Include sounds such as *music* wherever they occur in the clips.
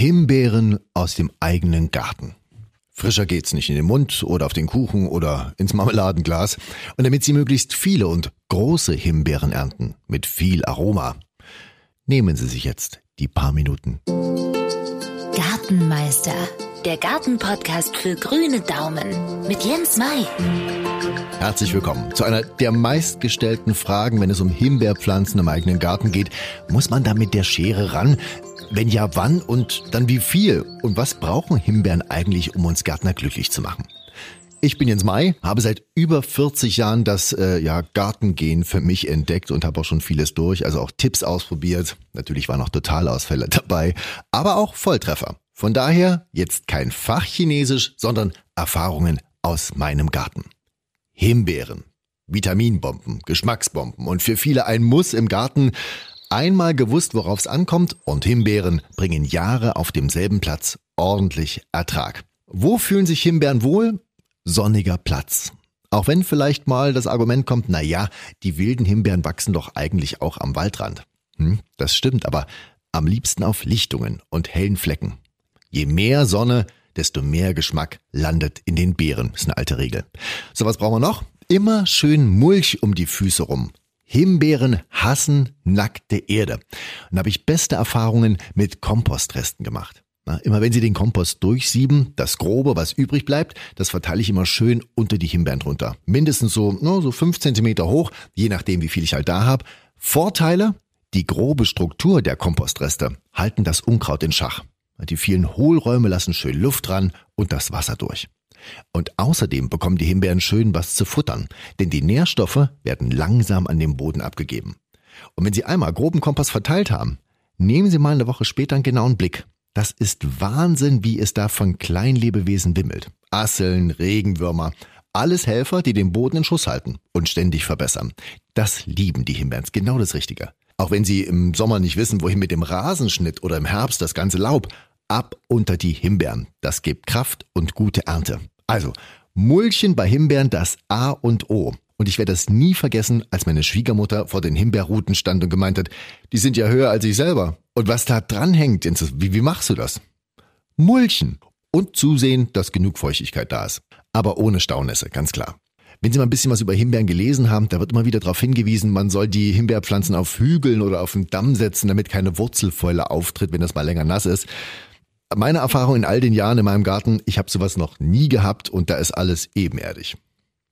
Himbeeren aus dem eigenen Garten. Frischer geht's nicht in den Mund oder auf den Kuchen oder ins Marmeladenglas. Und damit Sie möglichst viele und große Himbeeren ernten, mit viel Aroma, nehmen Sie sich jetzt die paar Minuten. Gartenmeister, der Gartenpodcast für grüne Daumen mit Jens Mai. Herzlich willkommen zu einer der meistgestellten Fragen, wenn es um Himbeerpflanzen im eigenen Garten geht. Muss man da mit der Schere ran? Wenn ja, wann und dann wie viel? Und was brauchen Himbeeren eigentlich, um uns Gärtner glücklich zu machen? Ich bin Jens Mai, habe seit über 40 Jahren das äh, ja, Gartengehen für mich entdeckt und habe auch schon vieles durch, also auch Tipps ausprobiert. Natürlich waren auch Totalausfälle *laughs* dabei, aber auch Volltreffer. Von daher jetzt kein Fachchinesisch, sondern Erfahrungen aus meinem Garten. Himbeeren, Vitaminbomben, Geschmacksbomben und für viele ein Muss im Garten, Einmal gewusst, worauf es ankommt und Himbeeren bringen Jahre auf demselben Platz ordentlich Ertrag. Wo fühlen sich Himbeeren wohl? Sonniger Platz. Auch wenn vielleicht mal das Argument kommt, na ja, die wilden Himbeeren wachsen doch eigentlich auch am Waldrand. Hm, das stimmt, aber am liebsten auf Lichtungen und hellen Flecken. Je mehr Sonne, desto mehr Geschmack landet in den Beeren. Ist eine alte Regel. So, was brauchen wir noch? Immer schön Mulch um die Füße rum. Himbeeren hassen nackte Erde. Und da habe ich beste Erfahrungen mit Kompostresten gemacht. Na, immer wenn Sie den Kompost durchsieben, das Grobe, was übrig bleibt, das verteile ich immer schön unter die Himbeeren drunter. Mindestens so, no, so fünf Zentimeter hoch, je nachdem, wie viel ich halt da habe. Vorteile, die grobe Struktur der Kompostreste halten das Unkraut in Schach. Die vielen Hohlräume lassen schön Luft ran und das Wasser durch. Und außerdem bekommen die Himbeeren schön was zu futtern, denn die Nährstoffe werden langsam an den Boden abgegeben. Und wenn Sie einmal groben Kompass verteilt haben, nehmen Sie mal eine Woche später einen genauen Blick. Das ist Wahnsinn, wie es da von Kleinlebewesen wimmelt. Asseln, Regenwürmer, alles Helfer, die den Boden in Schuss halten und ständig verbessern. Das lieben die Himbeeren, genau das Richtige. Auch wenn sie im Sommer nicht wissen, wohin mit dem Rasenschnitt oder im Herbst das ganze Laub, ab unter die Himbeeren. Das gibt Kraft und gute Ernte. Also, Mulchen bei Himbeeren das A und O. Und ich werde das nie vergessen, als meine Schwiegermutter vor den Himbeerruten stand und gemeint hat, die sind ja höher als ich selber. Und was da dranhängt, wie, wie machst du das? Mulchen. Und zusehen, dass genug Feuchtigkeit da ist. Aber ohne Staunässe, ganz klar. Wenn Sie mal ein bisschen was über Himbeeren gelesen haben, da wird immer wieder darauf hingewiesen, man soll die Himbeerpflanzen auf Hügeln oder auf den Damm setzen, damit keine Wurzelfäule auftritt, wenn das mal länger nass ist. Meine Erfahrung in all den Jahren in meinem Garten, ich habe sowas noch nie gehabt und da ist alles ebenerdig.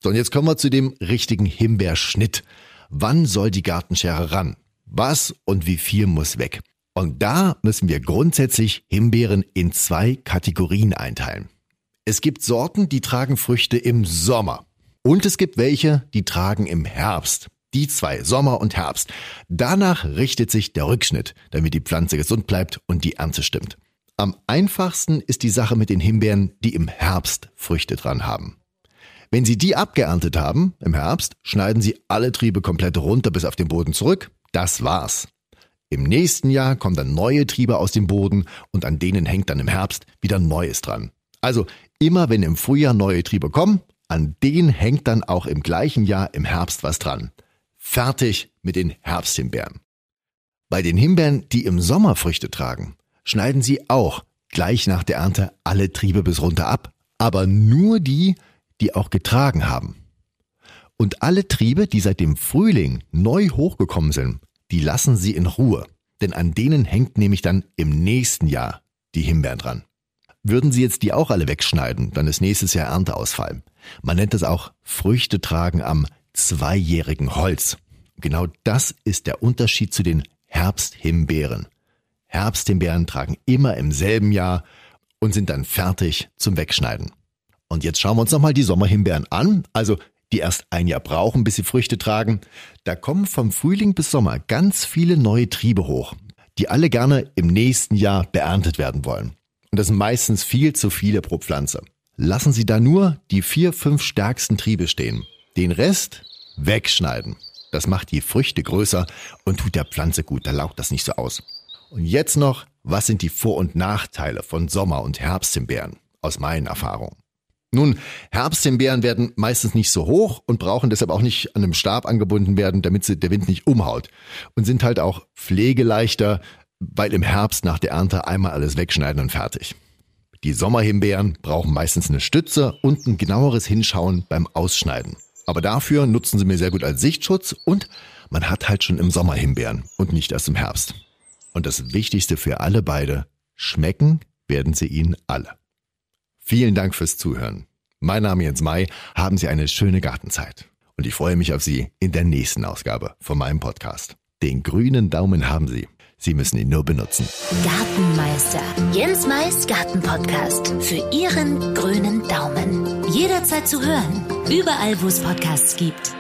So, und jetzt kommen wir zu dem richtigen Himbeerschnitt. Wann soll die Gartenschere ran? Was und wie viel muss weg? Und da müssen wir grundsätzlich Himbeeren in zwei Kategorien einteilen. Es gibt Sorten, die tragen Früchte im Sommer. Und es gibt welche, die tragen im Herbst. Die zwei, Sommer und Herbst. Danach richtet sich der Rückschnitt, damit die Pflanze gesund bleibt und die Ernte stimmt. Am einfachsten ist die Sache mit den Himbeeren, die im Herbst Früchte dran haben. Wenn Sie die abgeerntet haben, im Herbst, schneiden Sie alle Triebe komplett runter bis auf den Boden zurück. Das war's. Im nächsten Jahr kommen dann neue Triebe aus dem Boden und an denen hängt dann im Herbst wieder Neues dran. Also immer wenn im Frühjahr neue Triebe kommen, an denen hängt dann auch im gleichen Jahr im Herbst was dran. Fertig mit den Herbsthimbeeren. Bei den Himbeeren, die im Sommer Früchte tragen, schneiden Sie auch gleich nach der Ernte alle Triebe bis runter ab, aber nur die, die auch getragen haben. Und alle Triebe, die seit dem Frühling neu hochgekommen sind, die lassen Sie in Ruhe, denn an denen hängt nämlich dann im nächsten Jahr die Himbeeren dran. Würden Sie jetzt die auch alle wegschneiden, dann ist nächstes Jahr Ernteausfall. Man nennt es auch Früchte tragen am zweijährigen Holz. Genau das ist der Unterschied zu den Herbsthimbeeren. Herbsthimbeeren tragen immer im selben Jahr und sind dann fertig zum Wegschneiden. Und jetzt schauen wir uns nochmal die Sommerhimbeeren an, also die erst ein Jahr brauchen, bis sie Früchte tragen. Da kommen vom Frühling bis Sommer ganz viele neue Triebe hoch, die alle gerne im nächsten Jahr beerntet werden wollen. Und das sind meistens viel zu viele pro Pflanze. Lassen Sie da nur die vier, fünf stärksten Triebe stehen. Den Rest wegschneiden. Das macht die Früchte größer und tut der Pflanze gut, da laucht das nicht so aus. Und jetzt noch, was sind die Vor- und Nachteile von Sommer- und Herbsthimbeeren aus meinen Erfahrungen? Nun, Herbsthimbeeren werden meistens nicht so hoch und brauchen deshalb auch nicht an einem Stab angebunden werden, damit sie der Wind nicht umhaut. Und sind halt auch pflegeleichter, weil im Herbst nach der Ernte einmal alles wegschneiden und fertig. Die Sommerhimbeeren brauchen meistens eine Stütze und ein genaueres Hinschauen beim Ausschneiden. Aber dafür nutzen sie mir sehr gut als Sichtschutz und man hat halt schon im Sommer Himbeeren und nicht erst im Herbst. Und das Wichtigste für alle beide, schmecken werden sie ihnen alle. Vielen Dank fürs Zuhören. Mein Name Jens Mai. Haben Sie eine schöne Gartenzeit. Und ich freue mich auf Sie in der nächsten Ausgabe von meinem Podcast. Den grünen Daumen haben Sie. Sie müssen ihn nur benutzen. Gartenmeister. Jens Mais Gartenpodcast. Für Ihren grünen Daumen. Jederzeit zu hören. Überall, wo es Podcasts gibt.